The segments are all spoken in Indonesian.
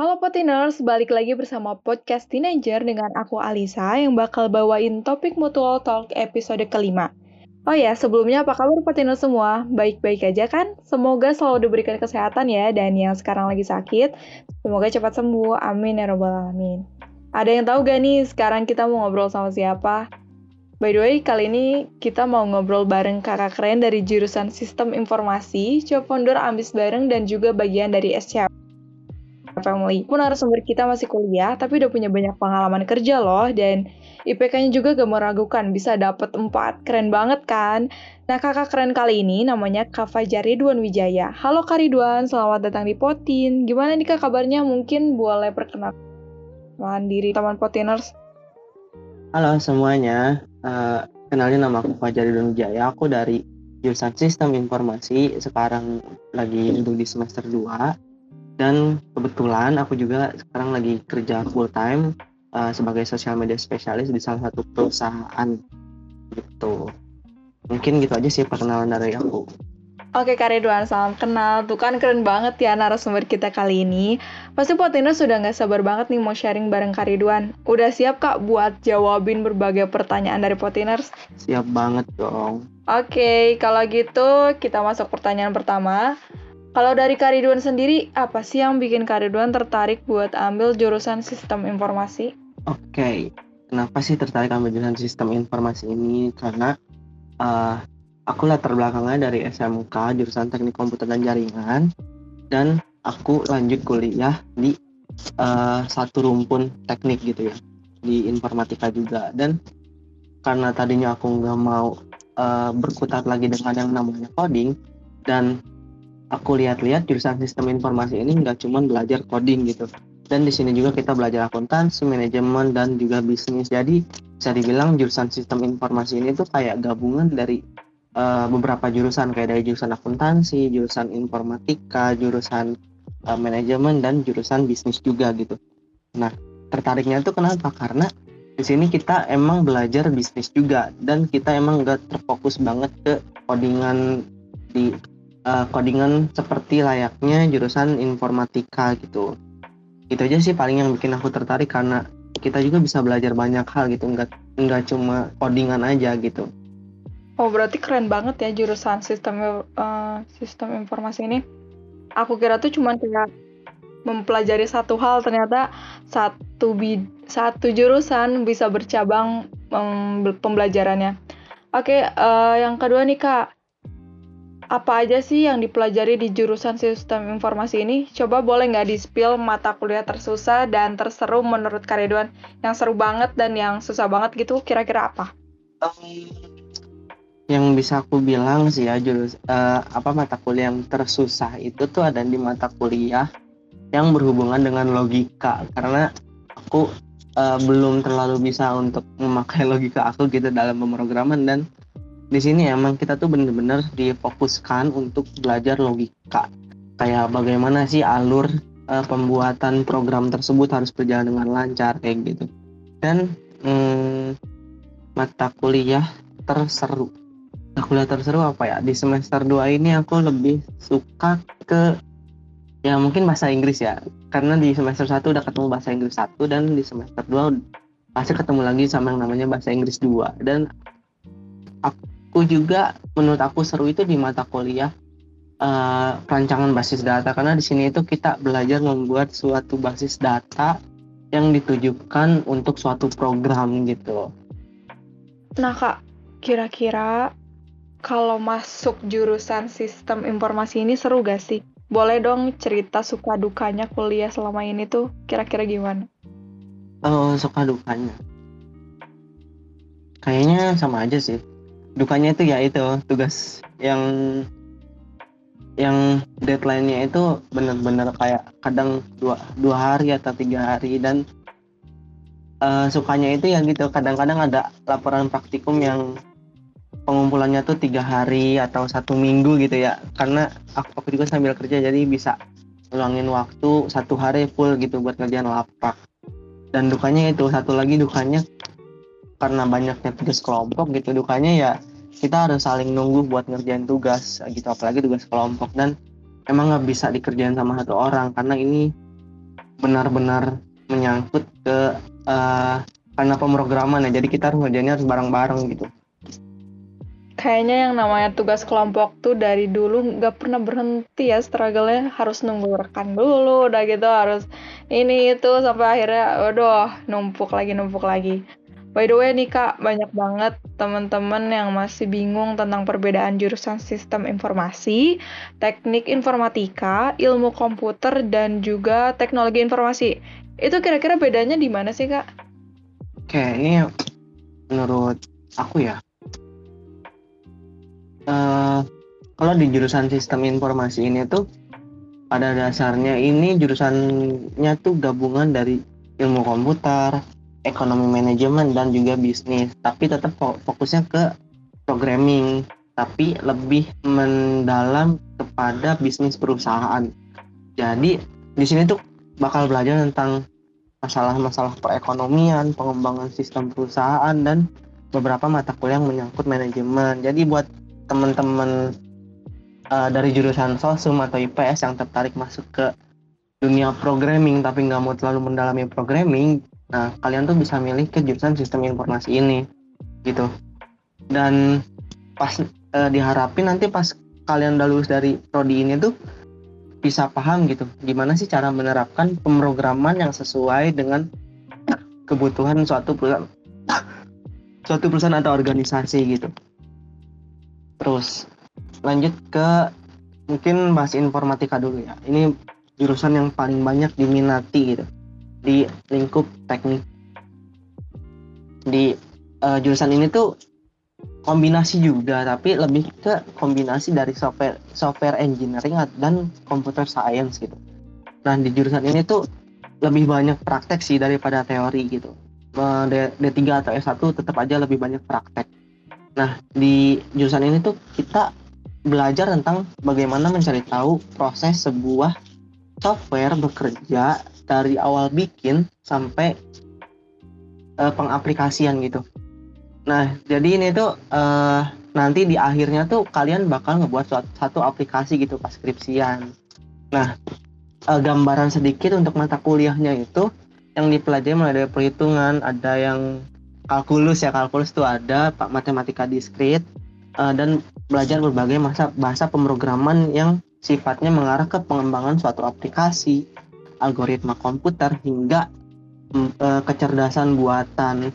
Halo Potiners, balik lagi bersama podcast Teenager dengan aku Alisa yang bakal bawain topik Mutual Talk episode kelima. Oh ya, sebelumnya apa kabar Potiners semua? Baik-baik aja kan? Semoga selalu diberikan kesehatan ya, dan yang sekarang lagi sakit, semoga cepat sembuh. Amin ya robbal alamin. Ada yang tahu gak nih sekarang kita mau ngobrol sama siapa? By the way, kali ini kita mau ngobrol bareng kakak keren dari jurusan Sistem Informasi, co-founder Ambis Bareng, dan juga bagian dari SCA Family. Pun narasumber kita masih kuliah, tapi udah punya banyak pengalaman kerja loh, dan IPK-nya juga gak meragukan, bisa dapet 4. Keren banget kan? Nah, kakak keren kali ini namanya Kak Fajar Ridwan Wijaya. Halo Kak Ridwan, selamat datang di Potin. Gimana nih kak kabarnya? Mungkin boleh perkenalan diri teman Potiners. Halo semuanya, uh, kenalin nama aku Fajar Ridwan Wijaya, aku dari jurusan Sistem Informasi, sekarang lagi duduk di semester 2, dan kebetulan aku juga sekarang lagi kerja full time uh, sebagai social media spesialis di salah satu perusahaan gitu. Mungkin gitu aja sih perkenalan dari aku. Oke Kak Ridwan, salam kenal. Tuh kan keren banget ya narasumber kita kali ini. Pasti Potiners sudah nggak sabar banget nih mau sharing bareng Kak Ridwan. Udah siap Kak buat jawabin berbagai pertanyaan dari Potiners? Siap banget dong. Oke, kalau gitu kita masuk pertanyaan pertama. Kalau dari Kak Ridwan sendiri, apa sih yang bikin Kak Ridwan tertarik buat ambil jurusan sistem informasi? Oke, kenapa sih tertarik ambil jurusan sistem informasi ini? Karena uh, aku latar belakangnya dari SMK jurusan Teknik Komputer dan Jaringan dan aku lanjut kuliah di uh, satu rumpun teknik gitu ya di informatika juga dan karena tadinya aku nggak mau uh, berkutat lagi dengan yang namanya coding dan aku lihat-lihat jurusan sistem informasi ini nggak cuma belajar coding gitu dan di sini juga kita belajar akuntansi, manajemen dan juga bisnis. Jadi bisa dibilang jurusan sistem informasi ini tuh kayak gabungan dari uh, beberapa jurusan kayak dari jurusan akuntansi, jurusan informatika, jurusan uh, manajemen dan jurusan bisnis juga gitu. Nah, tertariknya itu kenapa? Karena di sini kita emang belajar bisnis juga dan kita emang gak terfokus banget ke codingan di uh, codingan seperti layaknya jurusan informatika gitu. Itu aja sih paling yang bikin aku tertarik karena kita juga bisa belajar banyak hal gitu, nggak nggak cuma codingan aja gitu. Oh, berarti keren banget ya jurusan sistem uh, sistem informasi ini. Aku kira tuh cuma kayak mempelajari satu hal, ternyata satu bid satu jurusan bisa bercabang um, pembelajarannya. Oke, uh, yang kedua nih Kak. Apa aja sih yang dipelajari di jurusan sistem informasi ini? Coba boleh nggak di-spill mata kuliah tersusah dan terseru menurut Kak? Yang seru banget dan yang susah banget gitu, kira-kira apa? Yang bisa aku bilang sih ya jurus uh, apa mata kuliah yang tersusah itu tuh ada di mata kuliah yang berhubungan dengan logika karena aku uh, belum terlalu bisa untuk memakai logika aku gitu dalam pemrograman dan di sini emang kita tuh bener-bener difokuskan untuk belajar logika. Kayak bagaimana sih alur uh, pembuatan program tersebut harus berjalan dengan lancar kayak gitu. Dan hmm, mata kuliah terseru. Kuliah terseru apa ya? Di semester 2 ini aku lebih suka ke ya mungkin bahasa Inggris ya. Karena di semester 1 udah ketemu bahasa Inggris 1 dan di semester 2 pasti ketemu lagi sama yang namanya bahasa Inggris 2 dan aku juga menurut aku seru itu di mata kuliah uh, rancangan basis data karena di sini itu kita belajar membuat suatu basis data yang ditujukan untuk suatu program gitu. Nah kak, kira-kira kalau masuk jurusan sistem informasi ini seru gak sih? Boleh dong cerita suka dukanya kuliah selama ini tuh kira-kira gimana? Oh, suka dukanya. Kayaknya sama aja sih. Dukanya itu ya itu tugas yang yang deadline-nya itu bener-bener kayak kadang dua, dua hari atau tiga hari dan uh, sukanya itu ya gitu. Kadang-kadang ada laporan praktikum yang pengumpulannya tuh tiga hari atau satu minggu gitu ya. Karena aku, aku juga sambil kerja jadi bisa ulangin waktu satu hari full gitu buat ngerjain lapak. Dan dukanya itu satu lagi dukanya karena banyaknya tugas kelompok gitu dukanya ya kita harus saling nunggu buat ngerjain tugas gitu apalagi tugas kelompok. Dan emang nggak bisa dikerjain sama satu orang karena ini benar-benar menyangkut ke uh, karena pemrograman ya jadi kita harus ngerjainnya harus bareng-bareng gitu. Kayaknya yang namanya tugas kelompok tuh dari dulu nggak pernah berhenti ya struggle-nya harus nunggu rekan dulu udah gitu harus ini itu sampai akhirnya waduh numpuk lagi numpuk lagi By the way nih kak, banyak banget teman-teman yang masih bingung tentang perbedaan jurusan sistem informasi, teknik informatika, ilmu komputer, dan juga teknologi informasi. Itu kira-kira bedanya di mana sih kak? Oke, ini menurut aku ya. Uh, kalau di jurusan sistem informasi ini tuh pada dasarnya ini jurusannya tuh gabungan dari ilmu komputer, ekonomi manajemen dan juga bisnis. Tapi tetap fokusnya ke programming tapi lebih mendalam kepada bisnis perusahaan. Jadi di sini tuh bakal belajar tentang masalah-masalah perekonomian pengembangan sistem perusahaan dan beberapa mata kuliah yang menyangkut manajemen. Jadi buat teman-teman uh, dari jurusan sosum atau IPS yang tertarik masuk ke dunia programming tapi nggak mau terlalu mendalami programming Nah, kalian tuh bisa milih ke jurusan sistem informasi ini gitu. Dan pas e, diharapin nanti pas kalian udah lulus dari prodi ini tuh bisa paham gitu gimana sih cara menerapkan pemrograman yang sesuai dengan kebutuhan suatu perusahaan suatu perusahaan atau organisasi gitu. Terus lanjut ke mungkin bahas informatika dulu ya. Ini jurusan yang paling banyak diminati gitu di lingkup teknik di uh, jurusan ini tuh kombinasi juga tapi lebih ke kombinasi dari software software engineering dan computer science gitu. Nah di jurusan ini tuh lebih banyak praktek sih daripada teori gitu. D, D3 atau S1 tetap aja lebih banyak praktek. Nah di jurusan ini tuh kita belajar tentang bagaimana mencari tahu proses sebuah software bekerja dari awal bikin sampai uh, pengaplikasian gitu. Nah, jadi ini tuh uh, nanti di akhirnya tuh kalian bakal ngebuat suatu, satu aplikasi gitu pas skripsian. Nah, uh, gambaran sedikit untuk mata kuliahnya itu yang dipelajari mulai dari perhitungan, ada yang kalkulus ya, kalkulus tuh ada pak matematika diskrit uh, dan belajar berbagai masa bahasa pemrograman yang sifatnya mengarah ke pengembangan suatu aplikasi algoritma komputer hingga e, kecerdasan buatan.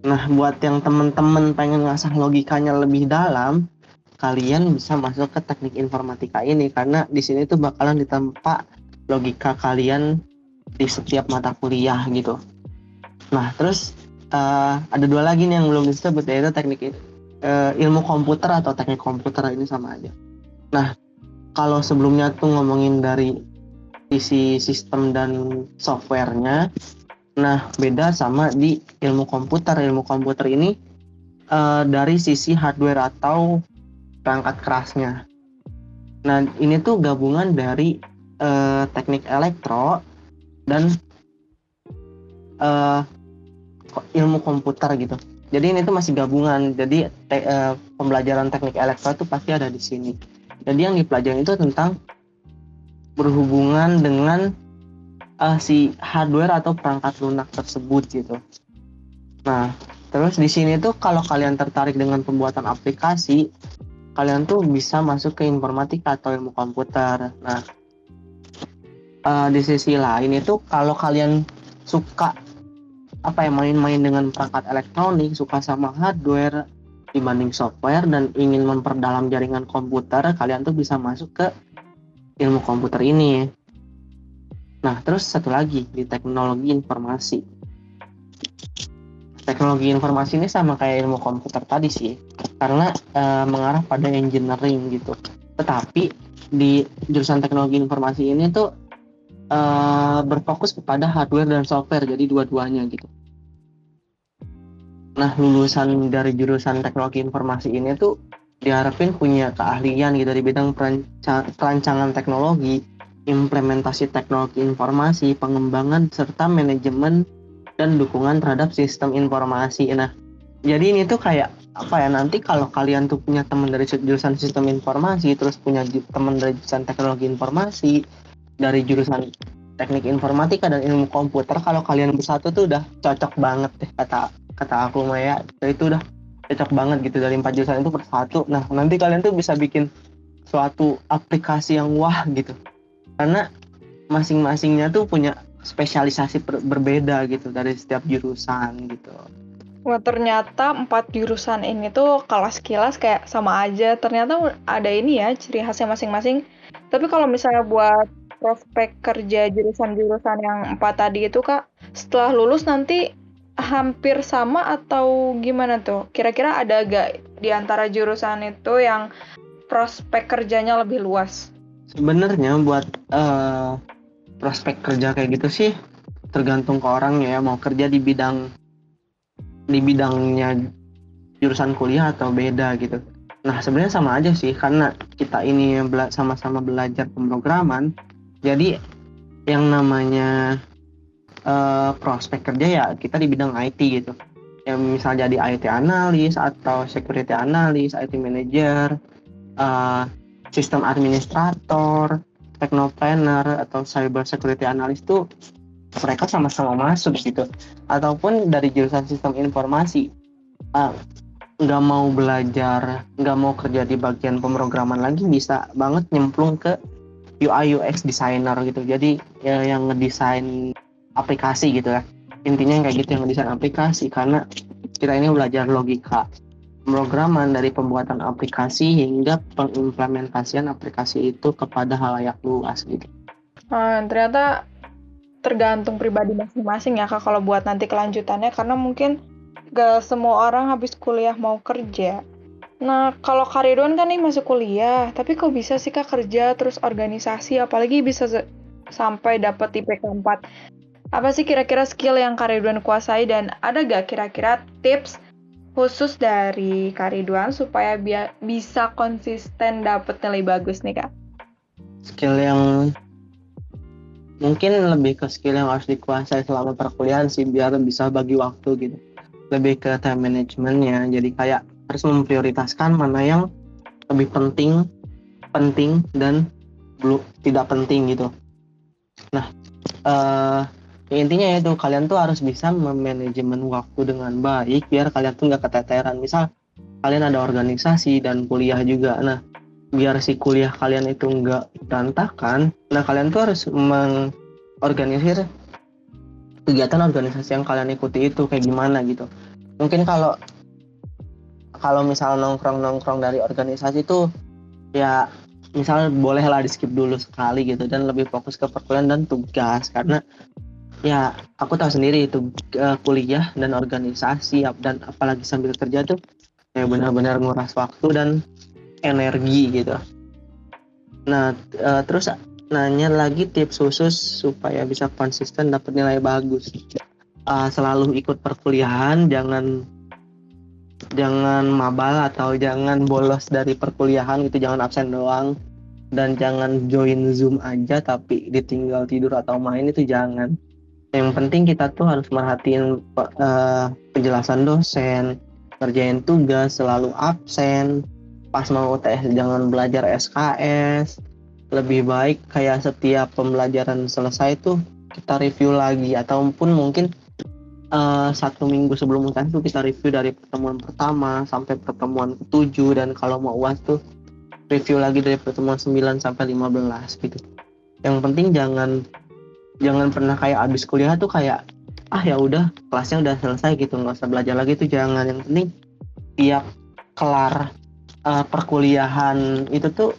Nah, buat yang temen-temen pengen ngasah logikanya lebih dalam, kalian bisa masuk ke teknik informatika ini karena di sini tuh bakalan ditempa logika kalian di setiap mata kuliah gitu. Nah, terus uh, ada dua lagi nih yang belum disebut yaitu teknik uh, ilmu komputer atau teknik komputer ini sama aja. Nah, kalau sebelumnya tuh ngomongin dari sisi sistem dan softwarenya. Nah, beda sama di ilmu komputer. Ilmu komputer ini uh, dari sisi hardware atau perangkat kerasnya. Nah, ini tuh gabungan dari uh, teknik elektro dan uh, ilmu komputer gitu. Jadi ini tuh masih gabungan. Jadi te, uh, pembelajaran teknik elektro itu pasti ada di sini. Jadi yang dipelajari itu tentang berhubungan dengan uh, si hardware atau perangkat lunak tersebut gitu. Nah, terus di sini tuh kalau kalian tertarik dengan pembuatan aplikasi, kalian tuh bisa masuk ke informatika atau ilmu komputer. Nah, uh, di sisi lain itu kalau kalian suka apa ya main-main dengan perangkat elektronik, suka sama hardware dibanding software dan ingin memperdalam jaringan komputer, kalian tuh bisa masuk ke ilmu komputer ini. Nah, terus satu lagi di teknologi informasi. Teknologi informasi ini sama kayak ilmu komputer tadi sih, karena e, mengarah pada engineering gitu. Tetapi di jurusan teknologi informasi ini tuh e, berfokus kepada hardware dan software, jadi dua-duanya gitu. Nah, lulusan dari jurusan teknologi informasi ini tuh diharapin punya keahlian gitu di bidang perancangan teknologi, implementasi teknologi informasi, pengembangan serta manajemen dan dukungan terhadap sistem informasi. Nah, jadi ini tuh kayak apa ya nanti kalau kalian tuh punya teman dari jurusan sistem informasi, terus punya teman dari jurusan teknologi informasi, dari jurusan teknik informatika dan ilmu komputer kalau kalian bersatu tuh udah cocok banget deh kata kata aku Maya itu udah cocok banget gitu dari empat jurusan itu bersatu nah nanti kalian tuh bisa bikin suatu aplikasi yang wah gitu karena masing-masingnya tuh punya spesialisasi berbeda gitu dari setiap jurusan gitu Wah ternyata empat jurusan ini tuh kalau sekilas kayak sama aja. Ternyata ada ini ya ciri khasnya masing-masing. Tapi kalau misalnya buat prospek kerja jurusan-jurusan yang empat tadi itu kak setelah lulus nanti hampir sama atau gimana tuh? Kira-kira ada gak di antara jurusan itu yang prospek kerjanya lebih luas? Sebenarnya buat uh, prospek kerja kayak gitu sih tergantung ke orangnya ya mau kerja di bidang di bidangnya jurusan kuliah atau beda gitu. Nah sebenarnya sama aja sih karena kita ini sama-sama belajar pemrograman jadi yang namanya uh, prospek kerja ya kita di bidang IT gitu. Yang misal jadi IT analis atau security analis, IT manager, uh, sistem administrator, technopreneur atau cyber security analis tuh mereka sama-sama masuk gitu. Ataupun dari jurusan sistem informasi uh, nggak mau belajar nggak mau kerja di bagian pemrograman lagi bisa banget nyemplung ke UI UX designer gitu. Jadi ya, yang ngedesain aplikasi gitu ya intinya kayak gitu yang ngedesain aplikasi karena kita ini belajar logika pemrograman dari pembuatan aplikasi hingga pengimplementasian aplikasi itu kepada halayak luas gitu. Hmm, ternyata tergantung pribadi masing-masing ya kak kalau buat nanti kelanjutannya karena mungkin gak semua orang habis kuliah mau kerja Nah, kalau Karidwan kan nih masuk kuliah, tapi kok bisa sih Kak kerja terus organisasi, apalagi bisa sampai dapat IPK 4. Apa sih kira-kira skill yang Karidwan kuasai dan ada gak kira-kira tips khusus dari Karidwan supaya bi bisa konsisten dapat nilai bagus nih Kak? Skill yang mungkin lebih ke skill yang harus dikuasai selama perkuliahan sih biar bisa bagi waktu gitu. Lebih ke time managementnya, jadi kayak harus memprioritaskan mana yang lebih penting penting dan belum tidak penting gitu nah uh, intinya itu kalian tuh harus bisa memanajemen waktu dengan baik biar kalian tuh nggak keteteran. Misal kalian ada organisasi dan kuliah juga. Nah biar si kuliah kalian itu nggak berantakan nah kalian tuh harus mengorganisir kegiatan organisasi yang kalian ikuti itu kayak gimana gitu. Mungkin kalau kalau misal nongkrong-nongkrong dari organisasi itu ya misal bolehlah di skip dulu sekali gitu dan lebih fokus ke perkuliahan dan tugas. Karena ya aku tahu sendiri itu uh, kuliah dan organisasi dan apalagi sambil kerja tuh ya benar-benar nguras waktu dan energi gitu. Nah uh, terus nanya lagi tips khusus supaya bisa konsisten dapat nilai bagus. Uh, selalu ikut perkuliahan, jangan jangan mabal atau jangan bolos dari perkuliahan gitu jangan absen doang dan jangan join zoom aja tapi ditinggal tidur atau main itu jangan yang penting kita tuh harus merhatiin uh, penjelasan dosen kerjain tugas selalu absen pas mau UTS jangan belajar SKS lebih baik kayak setiap pembelajaran selesai tuh kita review lagi ataupun mungkin uh, satu minggu sebelum UTS tuh kita review dari pertemuan pertama sampai pertemuan ketujuh dan kalau mau uas tuh review lagi dari pertemuan 9 sampai 15 gitu. Yang penting jangan jangan pernah kayak abis kuliah tuh kayak ah ya udah kelasnya udah selesai gitu nggak usah belajar lagi tuh jangan. Yang penting tiap kelar uh, perkuliahan itu tuh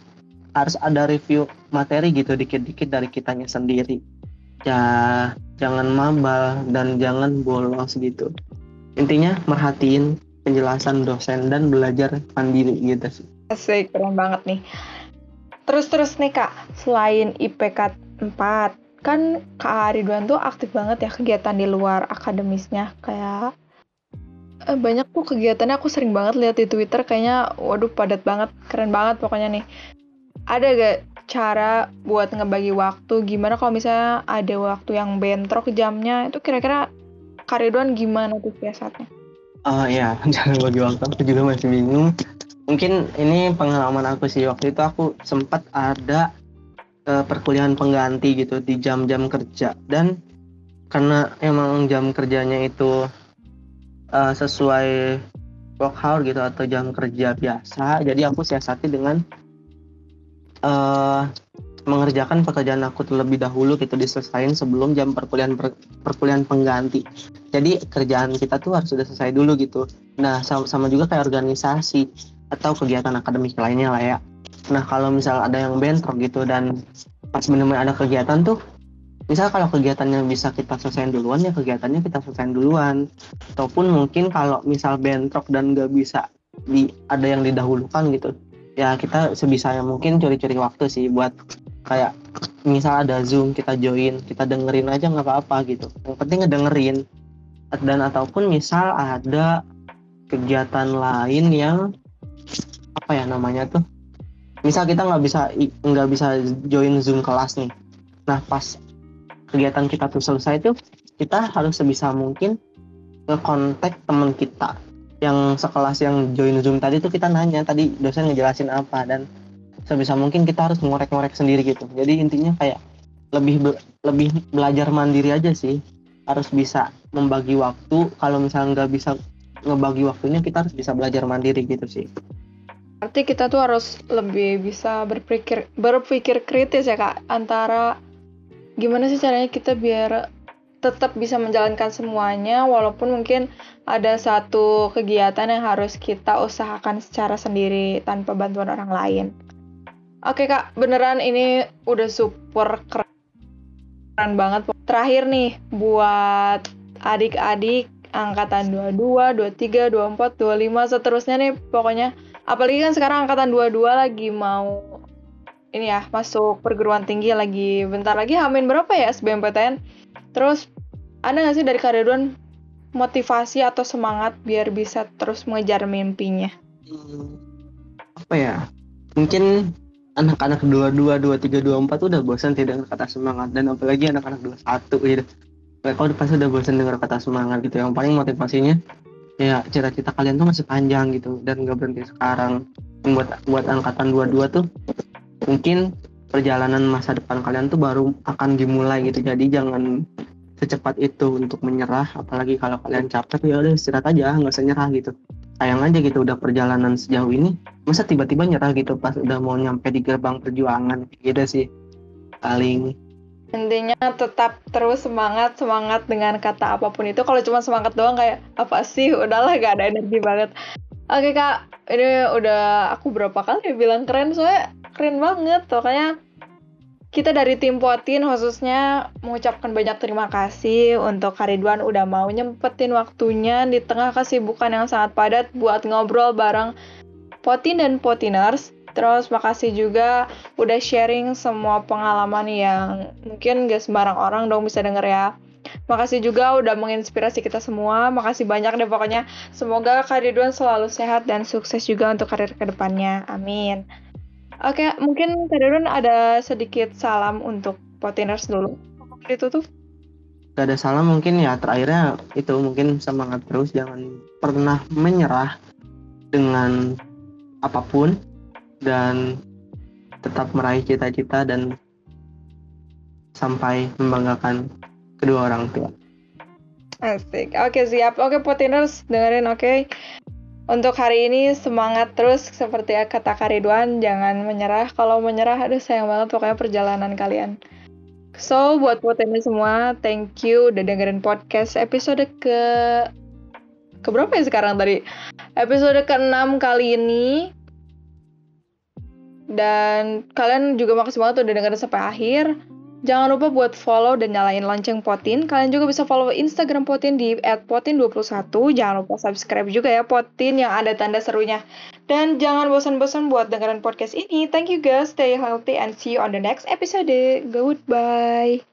harus ada review materi gitu dikit-dikit dari kitanya sendiri. Ya jangan mabal dan jangan bolos gitu. Intinya merhatiin penjelasan dosen dan belajar mandiri gitu sih. Asik, keren banget nih. Terus terus nih kak selain IPK 4 kan Kak Ridwan tuh aktif banget ya kegiatan di luar akademisnya kayak eh, banyak tuh kegiatannya aku sering banget lihat di Twitter kayaknya waduh padat banget keren banget pokoknya nih ada gak cara buat ngebagi waktu gimana kalau misalnya ada waktu yang bentrok jamnya itu kira-kira Karidwan gimana tuh biasanya? Oh uh, ya, jangan bagi waktu aku juga masih bingung. Mungkin ini pengalaman aku sih waktu itu aku sempat ada uh, perkuliahan pengganti gitu di jam-jam kerja. Dan karena emang jam kerjanya itu uh, sesuai work hour gitu atau jam kerja biasa jadi aku siasati dengan uh, mengerjakan pekerjaan aku terlebih dahulu gitu diselesain sebelum jam perkuliahan per, perkuliahan pengganti. Jadi kerjaan kita tuh harus sudah selesai dulu gitu. Nah sama, sama juga kayak organisasi atau kegiatan akademik lainnya lah ya. Nah kalau misal ada yang bentrok gitu dan pas benar-benar ada kegiatan tuh misal kalau kegiatannya bisa kita selesaiin duluan ya kegiatannya kita selesaiin duluan. Ataupun mungkin kalau misal bentrok dan nggak bisa di ada yang didahulukan gitu ya kita sebisanya mungkin curi-curi waktu sih buat kayak misal ada zoom kita join kita dengerin aja nggak apa-apa gitu. Yang penting ngedengerin. Dan ataupun misal ada kegiatan lain yang apa ya namanya tuh? Misal kita nggak bisa nggak bisa join zoom kelas nih. Nah pas kegiatan kita tuh selesai itu kita harus sebisa mungkin ngekontak teman kita yang sekelas yang join zoom tadi tuh kita nanya tadi dosen ngejelasin apa? Dan sebisa mungkin kita harus ngorek-ngorek sendiri gitu. Jadi intinya kayak lebih be lebih belajar mandiri aja sih. Harus bisa membagi waktu. Kalau misalnya nggak bisa ngebagi waktunya kita harus bisa belajar mandiri gitu sih Berarti kita tuh harus lebih bisa berpikir berpikir kritis ya kak antara gimana sih caranya kita biar tetap bisa menjalankan semuanya walaupun mungkin ada satu kegiatan yang harus kita usahakan secara sendiri tanpa bantuan orang lain. Oke kak, beneran ini udah super keren banget. Terakhir nih buat adik-adik angkatan 22, 23, 24, 25 seterusnya nih pokoknya apalagi kan sekarang angkatan 22 lagi mau ini ya masuk perguruan tinggi lagi. Bentar lagi hamin berapa ya SBMPTN terus ada nggak sih dari Karidwan motivasi atau semangat biar bisa terus mengejar mimpinya? Hmm, apa ya? Mungkin anak-anak dua dua dua tiga dua empat udah bosan tidak kata semangat. Dan apalagi anak-anak dua satu gitu. Mereka udah pasti udah bosan dengar kata semangat gitu. Yang paling motivasinya ya cita-cita kalian tuh masih panjang gitu dan nggak berhenti sekarang. Buat buat angkatan dua dua tuh mungkin perjalanan masa depan kalian tuh baru akan dimulai gitu. Jadi jangan secepat itu untuk menyerah apalagi kalau kalian capek ya udah istirahat aja nggak usah nyerah gitu. Sayang aja gitu udah perjalanan sejauh ini masa tiba-tiba nyerah gitu pas udah mau nyampe di gerbang perjuangan. Gitu sih paling intinya tetap terus semangat semangat dengan kata apa pun itu. Kalau cuma semangat doang kayak apa sih? Udahlah gak ada energi banget. Oke kak. Ini udah aku berapa kali bilang keren soalnya keren banget. Makanya kita dari tim Potin khususnya mengucapkan banyak terima kasih untuk Karidwan udah mau nyempetin waktunya di tengah kesibukan yang sangat padat buat ngobrol bareng Potin dan Potiners. Terus makasih juga udah sharing semua pengalaman yang mungkin gak sembarang orang dong bisa denger ya. Makasih juga udah menginspirasi kita semua. Makasih banyak deh pokoknya. Semoga Karidwan selalu sehat dan sukses juga untuk karir ke depannya. Amin. Oke, mungkin Kak Darun ada sedikit salam untuk potiners dulu. Ditutup. Gak ada salam mungkin ya terakhirnya itu mungkin semangat terus jangan pernah menyerah dengan apa pun dan tetap meraih cita-cita dan sampai membanggakan kedua orang tua. Asik. Oke, siap. Oke, potiners dengerin oke. Okay? Untuk hari ini semangat terus seperti kata Karidwan, jangan menyerah. Kalau menyerah, aduh sayang banget pokoknya perjalanan kalian. So, buat ini semua, thank you udah dengerin podcast episode ke ke berapa ya sekarang tadi? Episode ke-6 kali ini. Dan kalian juga makasih banget udah dengerin sampai akhir. Jangan lupa buat follow dan nyalain lonceng Potin. Kalian juga bisa follow Instagram Potin di @potin21. Jangan lupa subscribe juga ya Potin yang ada tanda serunya. Dan jangan bosan-bosan buat dengerin podcast ini. Thank you guys, stay healthy and see you on the next episode. Goodbye.